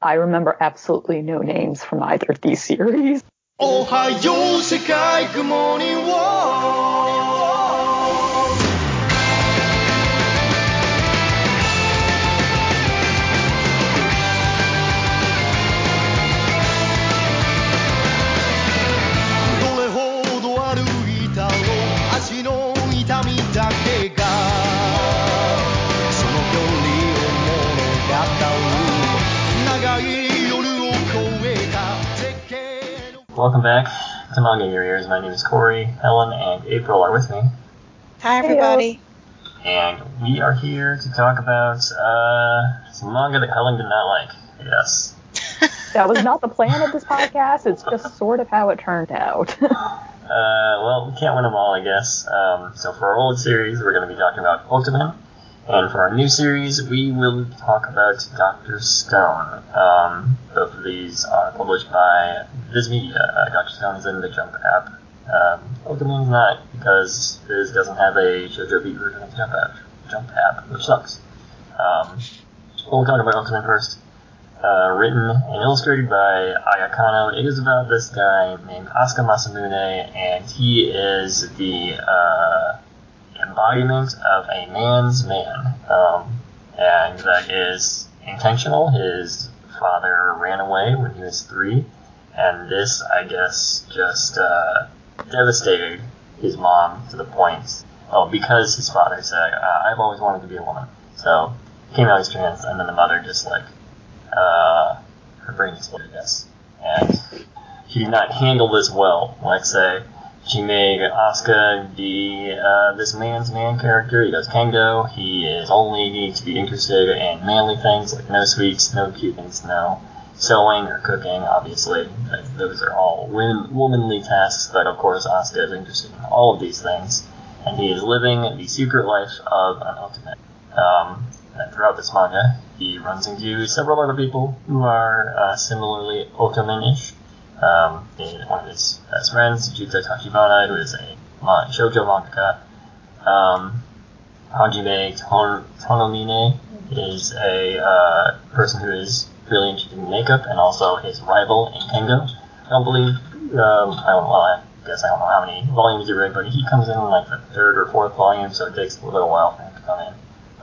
I remember absolutely no names from either of these series. おはよう世界 Good morning world Welcome back to Manga in Your Ears. My name is Corey, Helen, and April are with me. Hi, everybody. And we are here to talk about uh, some manga that Helen did not like, I guess. That was not the plan of this podcast. It's just sort of how it turned out. Uh, well, we can't win them all, I guess. Um, so for our old series, we're going to be talking about Otomen. And for our new series, we will talk about Dr. Stone. Um, both of these are published by Viz Media. Uh, Dr. Stone is in the Jump app. Um, not, because Viz doesn't have a Shoujo Beat version of the Jump app, Jump app which sucks. Um, we'll talk about Otomen first. Uh, written and illustrated by Aya Kanno. It is about this guy named Asuka Masamune, and he is the uh, embodiment of a man's man. Um, and that is intentional. His father ran away when he was three, and this, I guess, just uh, devastated his mom to the point. Oh, because his father said, uh, "I've always wanted to be a woman," so he came out as trans, and then the mother just like uh, her brain exploded, I guess. And she did not handle this well. Let's say she made Asuka the uh, this man's man character. He does kendo. He is only to be interested in manly things like no sweets, no things, no sewing or cooking. Obviously, those are all womanly tasks. But of course, Asuka is interested in all of these things, and he is living the secret life of an Otomen. Um, and throughout this manga, he runs into several other people who are uh, similarly Otomen-ish. Um, and one of his best friends, Juta Tachibana, who is a shoujo mangaka. Um, Hajime Ton- Tonomine is a uh, person who is really interested in makeup and also his rival in kendo. I don't believe, um, I don't well, I guess I don't know how many volumes he read, but he comes in like the third or fourth volume, so it takes a little while for him to come in.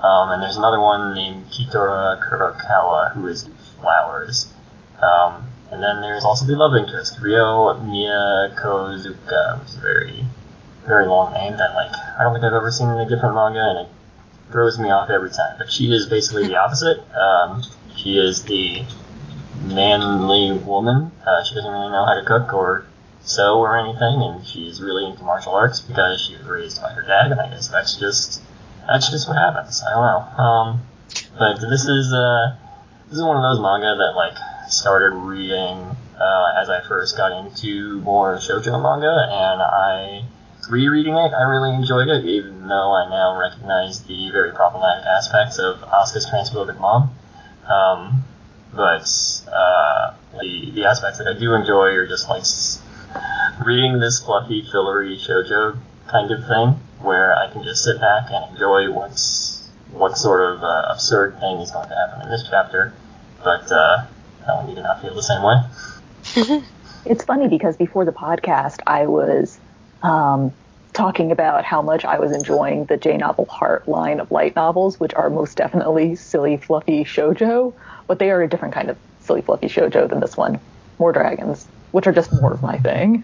Um, and there's another one named Kitora Kurokawa who is flowers. Um, and then there's also the love interest, Ryo Miyakozuka, which is a very, very long name that like I don't think I've ever seen in a different manga, and it throws me off every time. But she is basically the opposite. Um, she is the manly woman. Uh, she doesn't really know how to cook or sew or anything, and she's really into martial arts because she was raised by her dad, and I guess that's just that's just what happens. I don't know. Um, but this is uh, this is one of those manga that like started reading uh, as I first got into more shoujo manga, and I rereading it, I really enjoyed it, even though I now recognize the very problematic aspects of Asuka's transphobic mom. Um, but uh, the the aspects that I do enjoy are just like reading this fluffy, fillery shoujo kind of thing, where I can just sit back and enjoy what's what sort of uh, absurd thing is going to happen in this chapter. But uh, Helen, you do not feel the same way. It's funny because before the podcast, I was um, talking about how much I was enjoying the J Novel Heart line of light novels, which are most definitely silly, fluffy shojo, but they are a different kind of silly, fluffy shojo than this one. More dragons, which are just more of my thing.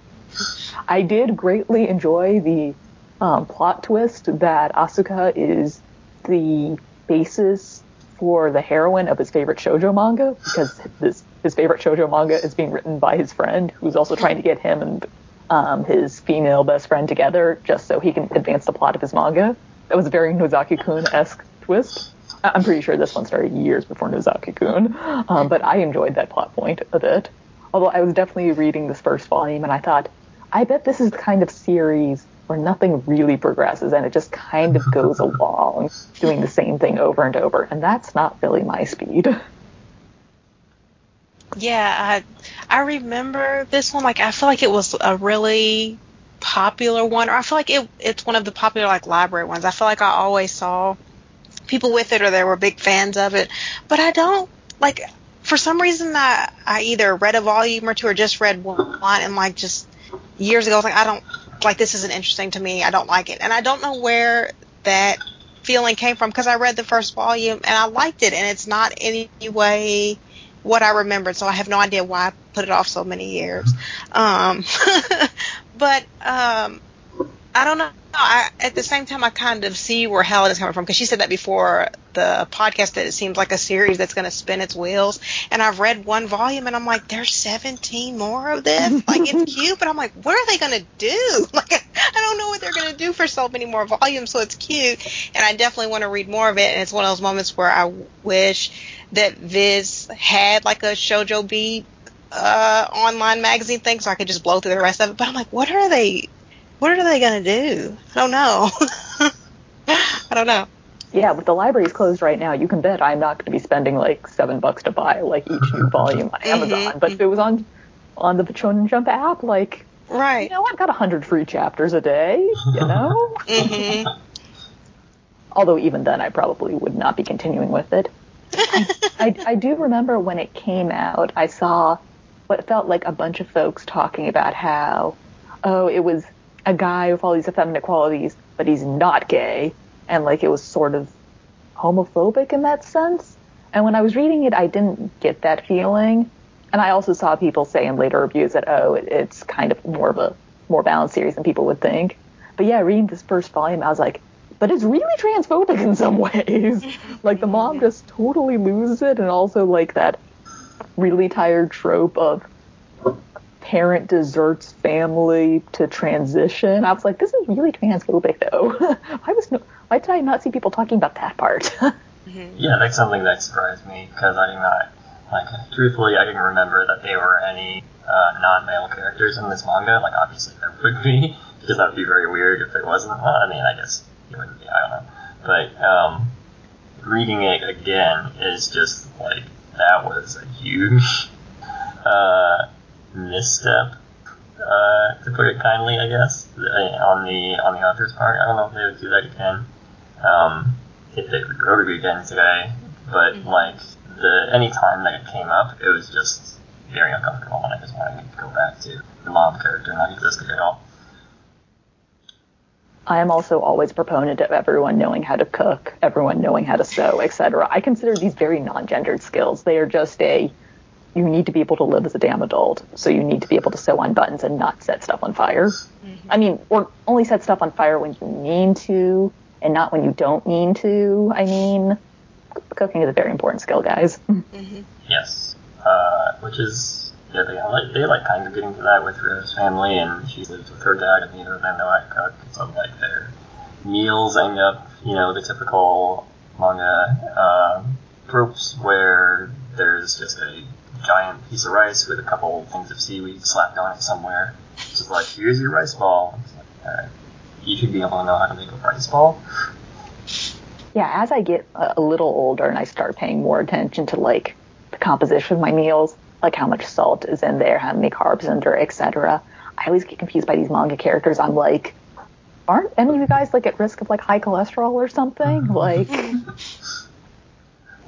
I did greatly enjoy the um, plot twist that Asuka is the basis for the heroine of his favorite shoujo manga because this his favorite shoujo manga is being written by his friend who's also trying to get him and um, his female best friend together just so he can advance the plot of his manga. That was a very Nozaki-kun esque twist. I- I'm pretty sure this one started years before Nozaki-kun, um, but I enjoyed that plot point a bit. Although I was definitely reading this first volume and I thought, I bet this is the kind of series where nothing really progresses and it just kind of goes along doing the same thing over and over, and that's not really my speed. Yeah, I I remember this one. Like, I feel like it was a really popular one, or I feel like it it's one of the popular like library ones. I feel like I always saw people with it, or they were big fans of it. But I don't like for some reason I I either read a volume or two or just read one and like just years ago I was like I don't like this isn't interesting to me. I don't like it. And I don't know where that feeling came from because I read the first volume and I liked it and it's not any way what I remembered, so I have no idea why I put it off so many years. Um, but um, I don't know. I, at the same time, I kind of see where Helen is coming from because she said that before the podcast that it seems like a series that's going to spin its wheels. And I've read one volume and I'm like, there's 17 more of this. Like it's cute, but I'm like, what are they going to do? Like I don't know what they're going to do for so many more volumes. So it's cute, and I definitely want to read more of it. And it's one of those moments where I wish that Viz had like a Shoujo B uh, online magazine thing, so I could just blow through the rest of it. But I'm like, what are they? What are they gonna do? I don't know. I don't know. Yeah, but the library's closed right now. You can bet I'm not going to be spending like seven bucks to buy like each new volume on Amazon. Mhm, But if it was on on the Shonen Jump app, like Right. you know, I've got a hundred free chapters a day. You know. hmm Although even then, I probably would not be continuing with it. I, I do remember when it came out, I saw what felt like a bunch of folks talking about how, oh, it was a guy with all these effeminate qualities, but he's not gay, and like it was sort of homophobic in that sense. And when I was reading it, I didn't get that feeling. And I also saw people say in later reviews that, oh, it, it's kind of more of a more balanced series than people would think. But yeah, reading this first volume, I was like, but it's really transphobic in some ways. like the mom just totally loses it, and also like that really tired trope of parent deserts family to transition. I was like, this is really transphobic though. why was no, why did I not see people talking about that part? Yeah, that's something that surprised me because I did not like. Truthfully, I didn't remember that there were any uh, non-male characters in this manga. Like, obviously there would be because that would be very weird if there wasn't. Well, I mean, I guess it wouldn't be. I don't know. But um, reading it again is just like that was a huge uh, misstep. Uh, to put it kindly, I guess, on the on the author's part. I don't know if they would do that again. Um, if they wrote it again today, but like the any time that it came up, it was just very uncomfortable, and I just wanted to go back to the mom character not existing at all. I am also always a proponent of everyone knowing how to cook, everyone knowing how to sew, etc. I consider these very non-gendered skills. They are just a you need to be able to live as a damn adult, so you need to be able to sew on buttons and not set stuff on fire. I mean, or only set stuff on fire when you mean to, and not when you don't mean to. I mean, cooking is a very important skill, guys. Yes, uh, which is yeah, they like they like kind of getting to that with Ryo's family, and she lives with her dad, and neither of them know how to cook. So like their meals end up, you know, the typical manga uh, tropes where there's just a giant piece of rice with a couple things of seaweed slapped on it somewhere. Just like here's your rice ball. It's like, alright, you should be able to know how to make a rice ball. Yeah, as I get a a little older and I start paying more attention to like the composition of my meals, like how much salt is in there, how many carbs in there, etc. I always get confused by these manga characters. I'm like, aren't any of you guys like at risk of like high cholesterol or something? Like,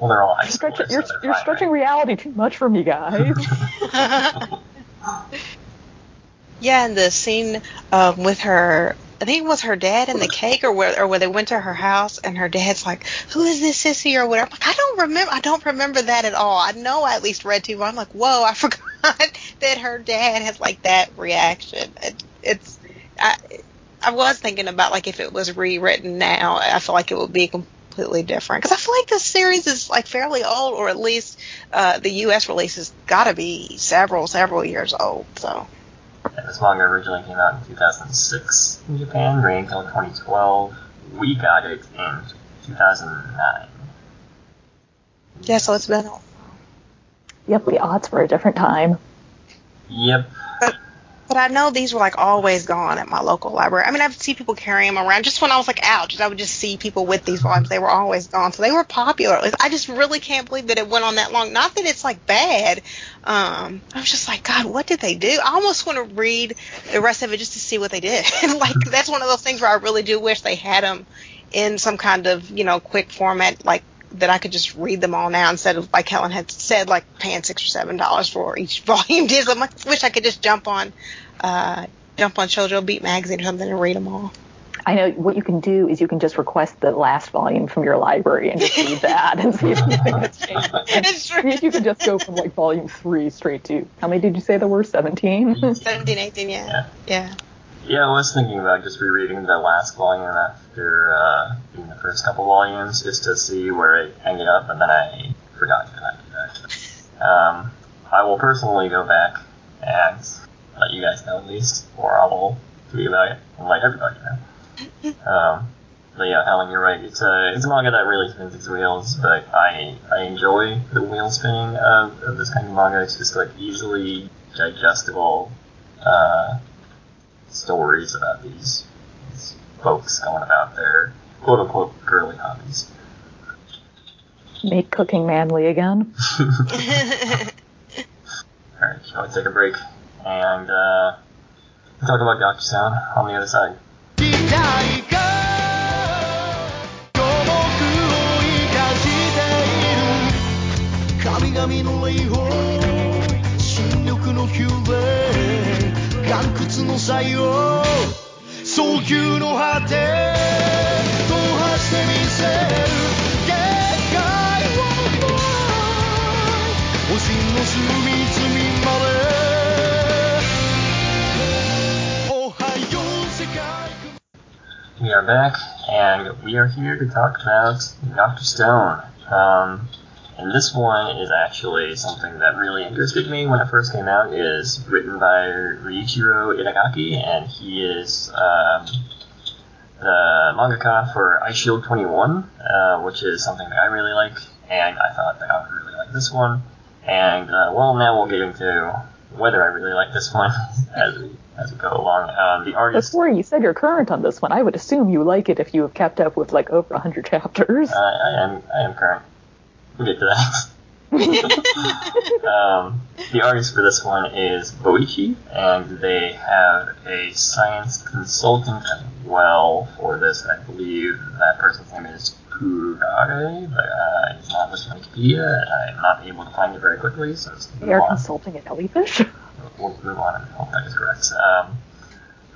Well, they're all you're, ice stretching, you're, they're you're stretching reality too much for me, guys. Yeah, and the scene um, with her, I think it was her dad and the cake, or where, or where they went to her house, and her dad's like, "Who is this sissy?" or whatever. I'm like, I don't remember. I don't remember that at all. I know I at least read two, but I'm like, whoa, I forgot that her dad has like that reaction. It, it's, I, I was thinking about like if it was rewritten now, I feel like it would be completely different because I feel like this series is like fairly old, or at least uh, the U.S. release has got to be several, several years old. So. Yeah, this manga originally came out in 2006 in Japan, ran until 2012. We got it in 2009. Yeah, so it's been. yep, the odds were a different time. Yep. But I know these were like always gone at my local library. I mean, I'd see people carrying them around. Just when I was like out, just, I would just see people with these volumes. They were always gone, so they were popular. I just really can't believe that it went on that long. Not that it's like bad. Um, I was just like, God, what did they do? I almost want to read the rest of it just to see what they did. like that's one of those things where I really do wish they had them in some kind of you know quick format, like that I could just read them all now instead of like Helen had said, like paying six or seven dollars for each volume. Is I wish I could just jump on, uh, jump on Shoujo Beat magazine or something and read them all. I know what you can do is you can just request the last volume from your library and just read that and see if anything changed. True. You can just go from like volume three straight to how many did you say there were? Seventeen. 17, 18, yeah. Yeah. Yeah. Yeah, I was thinking about just rereading the last volume after uh, reading the first couple volumes just to see where it ended up, and then I forgot to do that. Um, I will personally go back and let you guys know at least, or I will tweet about it and let everybody know. Um, but yeah, Helen, you're right. It's a it's a manga that really spins its wheels, but I I enjoy the wheel spinning of, of this kind of manga. It's just like easily digestible uh, stories about these, these folks going about their quote unquote girly hobbies. Make cooking manly again. Alright, shall we take a break and uh, talk about Dr. Stone on the other side? イ岩窟の採用早急の果て踏破してみせる限界を星の隅々までおはよう世界 We are back, and we are here to talk about Dr. Stone. Um, and this one is actually something that really interested me when it first came out. Is written by Riichiro Inagaki, and he is um, the mangaka for Eyeshield 21, uh, which is something that I really like, and I thought that I would really like this one. And uh, well, now we'll get into whether I really like this one as we as we go along. Um, the artist. Before you said you're current on this one, I would assume you like it if you have kept up with like over 100 chapters. Uh, I am I am current. We'll get to that. um, the artist for this one is Boichi, and they have a science consultant as well for this. I believe that person's name is Kurare, but uh, it's not listed on Wikipedia. And I'm not able to find it very quickly, so let's they are on. consulting a jellyfish. We'll move on and hope that is correct. Um,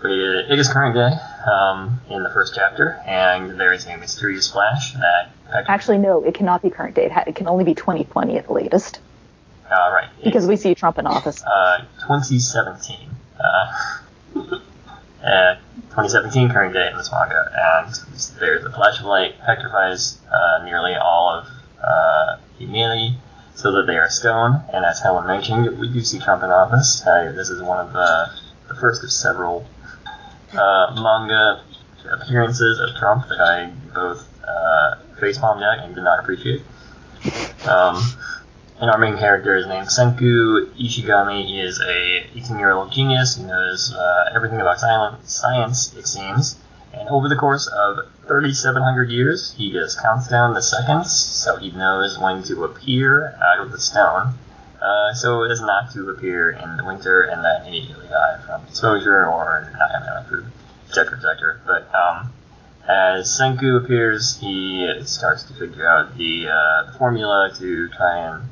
but it, it is current day um, in the first chapter, and there is a mysterious flash that Actually, no, it cannot be current date. It can only be 2020 at the latest uh, right because we see Trump in office. uh, 2017. Uh, uh, 2017 current date in this manga, and there's a flash of light petrifies uh, nearly all of uh, humanity so that they are stone. And as Helen mentioned, we do see Trump in office. Uh, this is one of the, the first of several uh, manga appearances of Trump that I both uh, facepalmed at and did not appreciate. Um, and our main character is named Senku Ishigami. He is a 18-year-old genius who knows uh, everything about science, it seems. And over the course of 3,700 years, he just counts down the seconds, so he knows when to appear out of the stone, uh, so as not to appear in the winter and then immediately die from exposure or not having enough food, etc., etc. But um, as Senku appears, he starts to figure out the, uh, formula to try and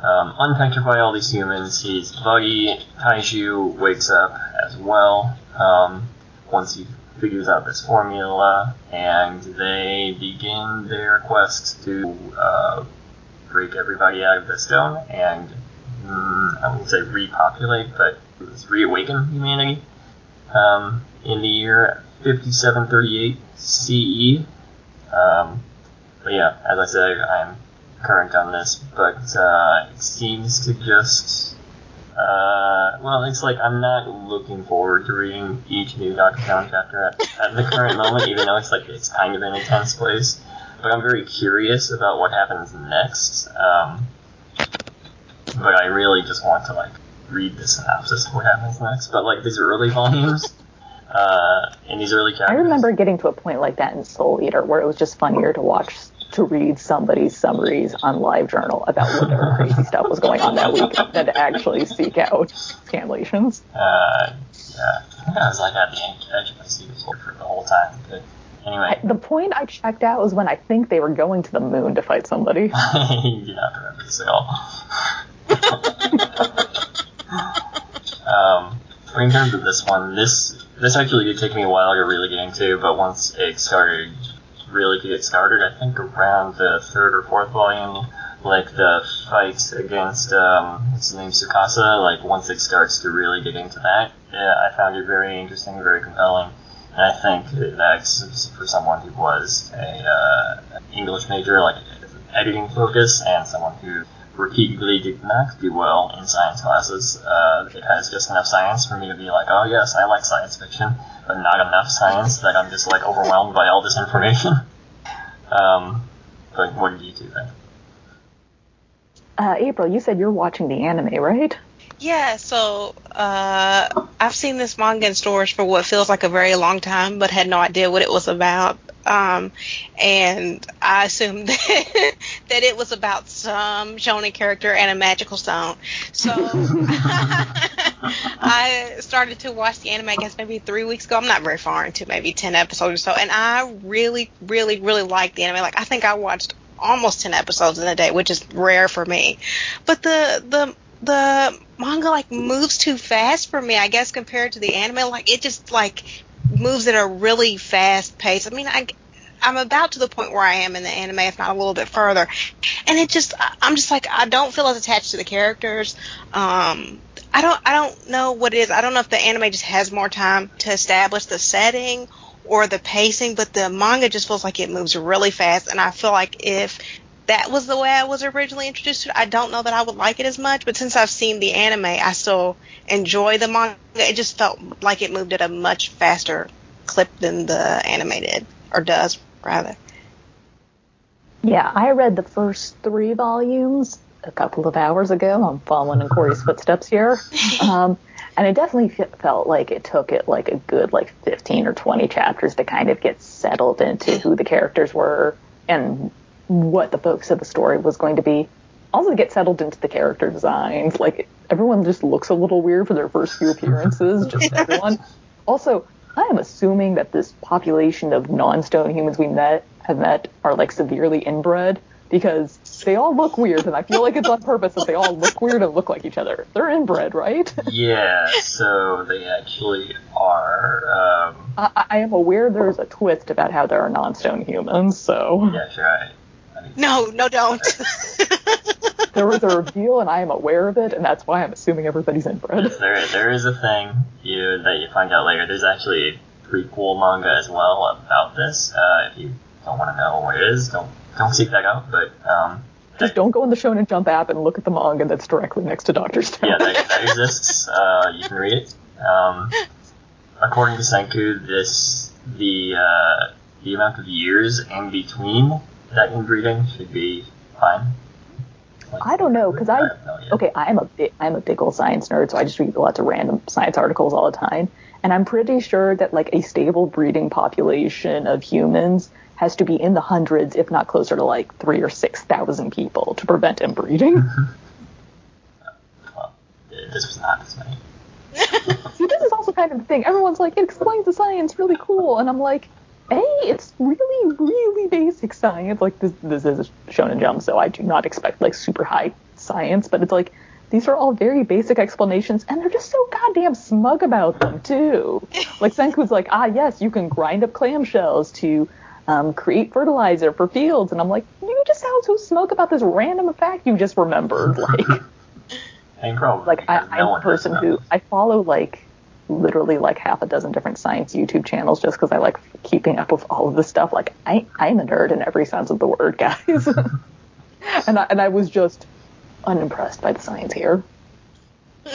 um, unpetrify all these humans. He's Buggy Taiju wakes up as well um, once he figures out this formula, and they begin their quest to uh, break everybody out of the stone and mm, I wouldn't say repopulate, but reawaken humanity. Um, in the year 5738 CE. Um, but yeah, as I said, I'm current on this, but uh, it seems to just. Uh, well, it's like I'm not looking forward to reading each new Doctor Stone chapter at, at the current moment, even though it's like it's kind of an intense place. But I'm very curious about what happens next. Um, but I really just want to like read the synopsis of what happens next. But like these early volumes, uh, in these early chapters, I remember getting to a point like that in Soul Eater where it was just funnier to watch to read somebody's summaries on LiveJournal about whatever crazy stuff was going on that week than to actually seek out scanlations. Uh, yeah, I think I was like at the edge of my seat for the whole time. But Anyway, The point I checked out was when I think they were going to the moon to fight somebody. you do not remember this at all. um, but in terms of this one, this this actually did take me a while to really get into, but once it started, really to get started, I think around the third or fourth volume, like the fight against um, what's his name, Tsukasa, like once it starts to really get into that, yeah, I found it very interesting, very compelling. And I think that's for someone who was a uh, English major, like editing focus, and someone who repeatedly did not do well in science classes. Uh, it has just enough science for me to be like, oh yes, I like science fiction, but not enough science that I'm just like overwhelmed by all this information. Um, but what did you two think? Uh, April, you said you're watching the anime, right? Yeah, so uh, I've seen this manga in stores for what feels like a very long time, but had no idea what it was about. Um, and I assumed that, that it was about some shonen character and a magical stone. So I started to watch the anime, I guess maybe three weeks ago. I'm not very far into maybe 10 episodes or so. And I really, really, really like the anime. Like, I think I watched almost 10 episodes in a day, which is rare for me. But the, the, the manga like moves too fast for me, I guess, compared to the anime. Like it just like moves at a really fast pace. I mean, I I'm about to the point where I am in the anime, if not a little bit further, and it just I'm just like I don't feel as attached to the characters. Um, I don't I don't know what it is. I don't know if the anime just has more time to establish the setting or the pacing, but the manga just feels like it moves really fast, and I feel like if that was the way I was originally introduced to it. I don't know that I would like it as much, but since I've seen the anime, I still enjoy the manga. It just felt like it moved at a much faster clip than the anime did, or does, rather. Yeah, I read the first three volumes a couple of hours ago. I'm following in Corey's footsteps here. Um, and it definitely f- felt like it took it like a good like 15 or 20 chapters to kind of get settled into who the characters were and what the focus of the story was going to be. Also, to get settled into the character designs. Like, everyone just looks a little weird for their first few appearances, just everyone. Also, I am assuming that this population of non-stone humans we met have met are like severely inbred because they all look weird, and I feel like it's on purpose that they all look weird and look like each other. They're inbred, right? Yeah, so they actually are. Um, I, I am aware there's a twist about how there are non-stone humans, so yeah, sure. I, I mean, No, no, don't. there was a reveal, and I am aware of it, and that's why I'm assuming everybody's inbred. there, there is a thing you that you find out later. There's actually a prequel manga as well about this. Uh, if you don't want to know what it is, don't don't seek that out. But um, Just don't go on the Shonen Jump app and look at the manga that's directly next to Doctor Stone. yeah, that, that exists. Uh, you can read it. Um, according to Senku, this the uh, the amount of years in between that inbreeding should be fine. Like, I don't know, 'cause I- okay, I'm a big, I'm a big old science nerd, so I just read lots of random science articles all the time, and I'm pretty sure that like a stable breeding population of humans has to be in the hundreds, if not closer to like three or six thousand people to prevent inbreeding. Well, this was not as many. See, this is also kind of the thing. Everyone's like, it explains the science really cool, and I'm like, A, it's really, really basic science. Like this, this is a Shonen Jump, so I do not expect like super high science, but it's like these are all very basic explanations, and they're just so goddamn smug about them too. Like Senku's like, ah, yes, you can grind up clamshells to um, create fertilizer for fields, and I'm like, you just sound so smug about this random fact you just remembered, like. And probably like I, because no I'm a person who. I follow like literally like half a dozen different science YouTube channels just because I like keeping up with all of the stuff. Like I I'm a nerd in every sense of the word, guys. and I, and I was just unimpressed by the science here.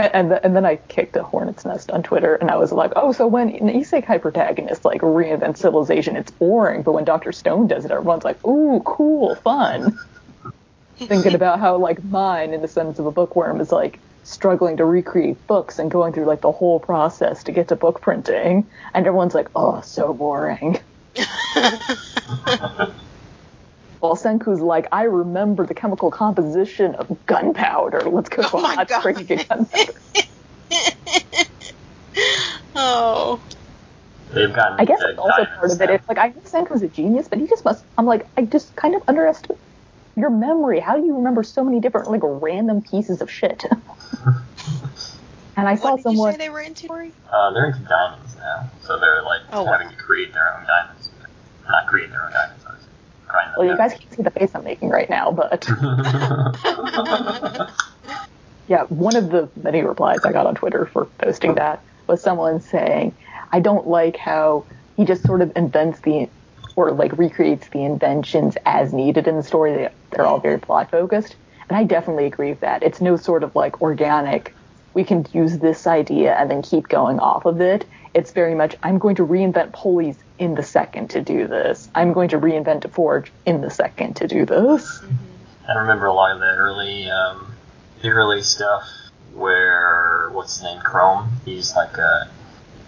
And and, th- and then I kicked a hornet's nest on Twitter, and I was like, "Oh, so when an isekai protagonist like reinvents civilization, it's boring, but when Doctor Stone does it, everyone's like, ooh, cool, fun." thinking about how like mine in the sense of a bookworm is like struggling to recreate books and going through like the whole process to get to book printing and everyone's like oh so boring while senku's like i remember the chemical composition of gunpowder let's go to Oh a my hot God. spring and get gunpowder oh. they've gotten. I guess to that's also part of it. It's like I know Senku's a genius, but he just must. I'm like, I just kind of underestimate your memory. How do you remember so many different like random pieces of shit? and I saw What did you someone. say they were into? Corey? Uh, they're into diamonds now, so they're like Oh, wow. having to create their own diamonds. Not create their own diamonds, obviously. Grind them Well, you guys can't see the face I'm making right now, but yeah, one of the many replies I got on Twitter for posting that was someone saying, I don't like how he just sort of invents the or like recreates the inventions as needed in the story. They, they're all very plot focused. And I definitely agree with that. It's no sort of like organic, we can use this idea and then keep going off of it. It's very much, I'm going to reinvent pulleys in the second to do this. I'm going to reinvent a forge in the second to do this. I remember a lot of the early, um, the early stuff where what's his name, Chrome. He's like a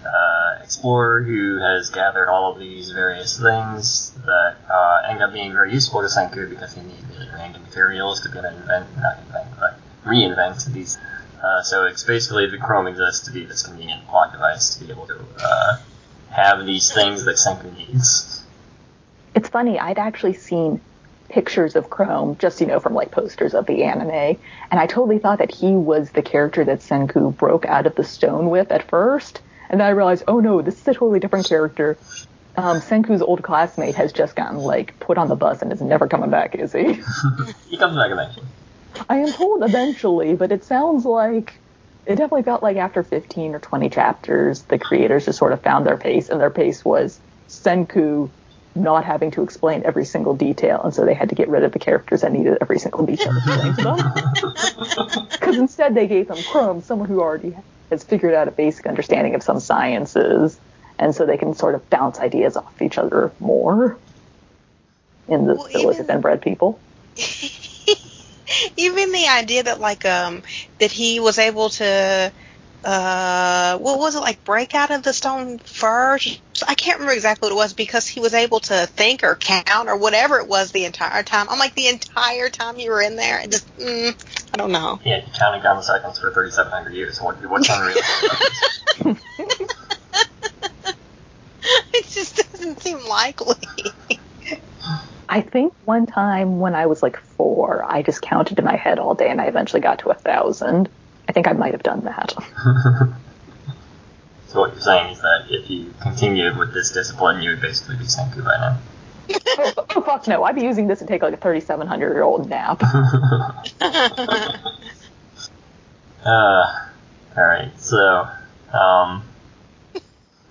uh, explorer who has gathered all of these various things that uh, end up being very useful to Senku because he needs really random materials to be able to invent, not invent, but reinvent these. Uh, so it's basically the Chrome exists to be this convenient plot device to be able to uh, have these things that Senku needs. It's funny, I'd actually seen pictures of Chrome, just, you know, from like posters of the anime, and I totally thought that he was the character that Senku broke out of the stone with at first. And then I realized, oh no, this is a totally different character. Um, Senku's old classmate has just gotten like put on the bus and is never coming back, is he? He comes back eventually. I am told eventually, but it sounds like it definitely felt like after 15 or 20 chapters, the creators just sort of found their pace, and their pace was Senku not having to explain every single detail, and so they had to get rid of the characters that needed every single detail explained to them. Because instead they gave them Chrome, someone who already has figured out a basic understanding of some sciences, and so they can sort of bounce ideas off each other more in the Well, village of inbred people. Even the idea that like um that he was able to uh what was it like break out of the stone first? I can't remember exactly what it was because he was able to think or count or whatever it was the entire time. I'm like the entire time you were in there, and just mm, I don't know. Yeah, he counted down the seconds for 3,700 years. What, what's unrealistic about this? it just doesn't seem likely. I think one time when I was like four, I just counted in my head all day and I eventually got to a thousand. I think I might have done that. So what you're saying is that if you continued with this discipline, you would basically be Senku by now. oh, oh, fuck no, I'd be using this to take like a 3,700 year old nap. uh, alright, so, um,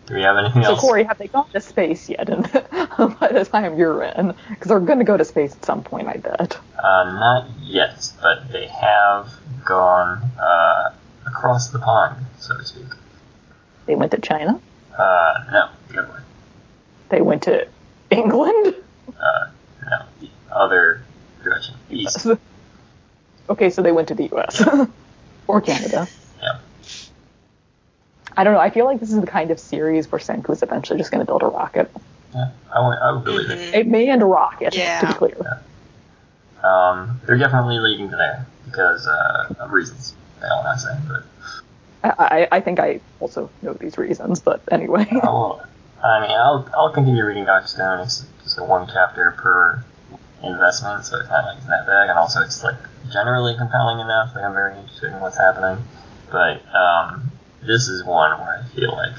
do we have anything So else? Corey, have they gone to space yet? And by the time you're in, because they're going to go to space at some point, I bet. Uh, not yet, but they have gone, uh, across the pond, so to speak. They went to China. Uh, no, the. They went to England. Uh, no, the other direction, east. okay, so they went to the U.S. or Canada. Yeah. I don't know. I feel like this is the kind of series where Senku is eventually just going to build a rocket. Yeah, I would, I would believe it. May end a manned rocket, Yeah. to be clear. Yeah. Um, they're definitely leading to there because uh, of reasons. I don't want to say, but I, I, think I also know these reasons, but anyway. I'll, I mean, I'll I'll continue reading Doctor Stone. It's just a one chapter per investment, so it's not like that big, and also it's like generally compelling enough. Like I'm very interested in what's happening, but um, this is one where I feel like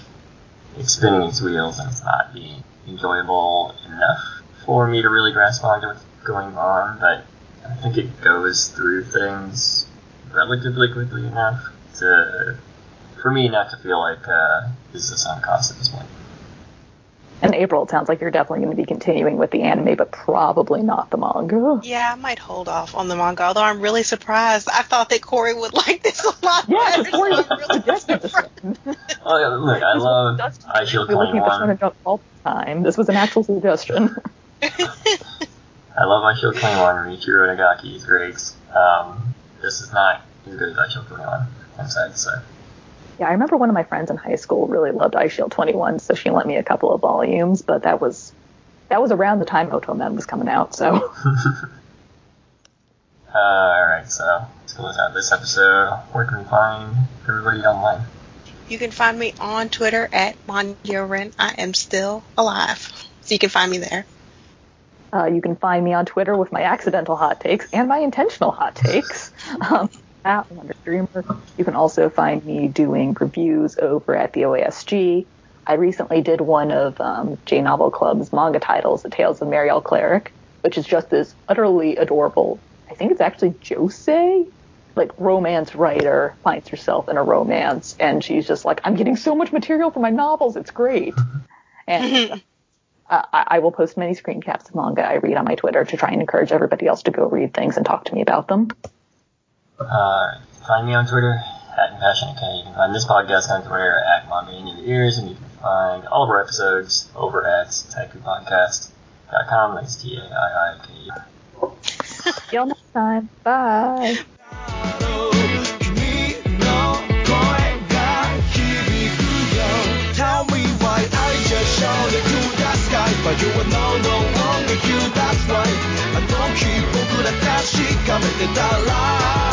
it's spinning its wheels and it's not being enjoyable enough for me to really grasp onto what's going on. But I think it goes through things relatively quickly enough to for me not to feel like uh, this is a sunk cost at this point. In April, it sounds like you're definitely going to be continuing with the anime, but probably not the manga. Yeah, I might hold off on the manga, although I'm really surprised. I thought that Corey would like this a lot Yeah, better. because Corey so really suggested this one. Oh, yeah, look, I This love was Eyeshield We're looking at the Shonen 21. Jump all the time. This was an actual suggestion. I love Eyeshield 21. Riichiro Inagaki is great. Um, this is not as good as Eyeshield 21. I'm sad to say. Yeah, I remember one of my friends in high school really loved Eyeshield 21, so she lent me a couple of volumes, but that was that was around the time Otomen was coming out, so Uh, alright, so let's close out this episode. Where can we find everybody online? You can find me on Twitter at Monyorin. I am still alive. So you can find me there. Uh, you can find me on Twitter with my accidental hot takes and my intentional hot takes. Um, at Wonder Dreamer. You can also find me doing reviews over at the OASG. I recently did one of um, J Novel Club's manga titles, The Tales of Marielle Clarac, which is just this utterly adorable. I think it's actually josei, like romance writer finds herself in a romance, and she's just like, I'm getting so much material for my novels, it's great. And uh, I, I will post many screen caps of manga I read on my Twitter to try and encourage everybody else to go read things and talk to me about them. Uh, find me on Twitter at CompassionateK. You can find this podcast on Twitter at Manga in Your Ears, and you can find all of our episodes over at taikupodcast.com. That's T A I I K U. Till next time. Bye. まあ、You are no, no longer you, that's right あの日僕ら確かめてたら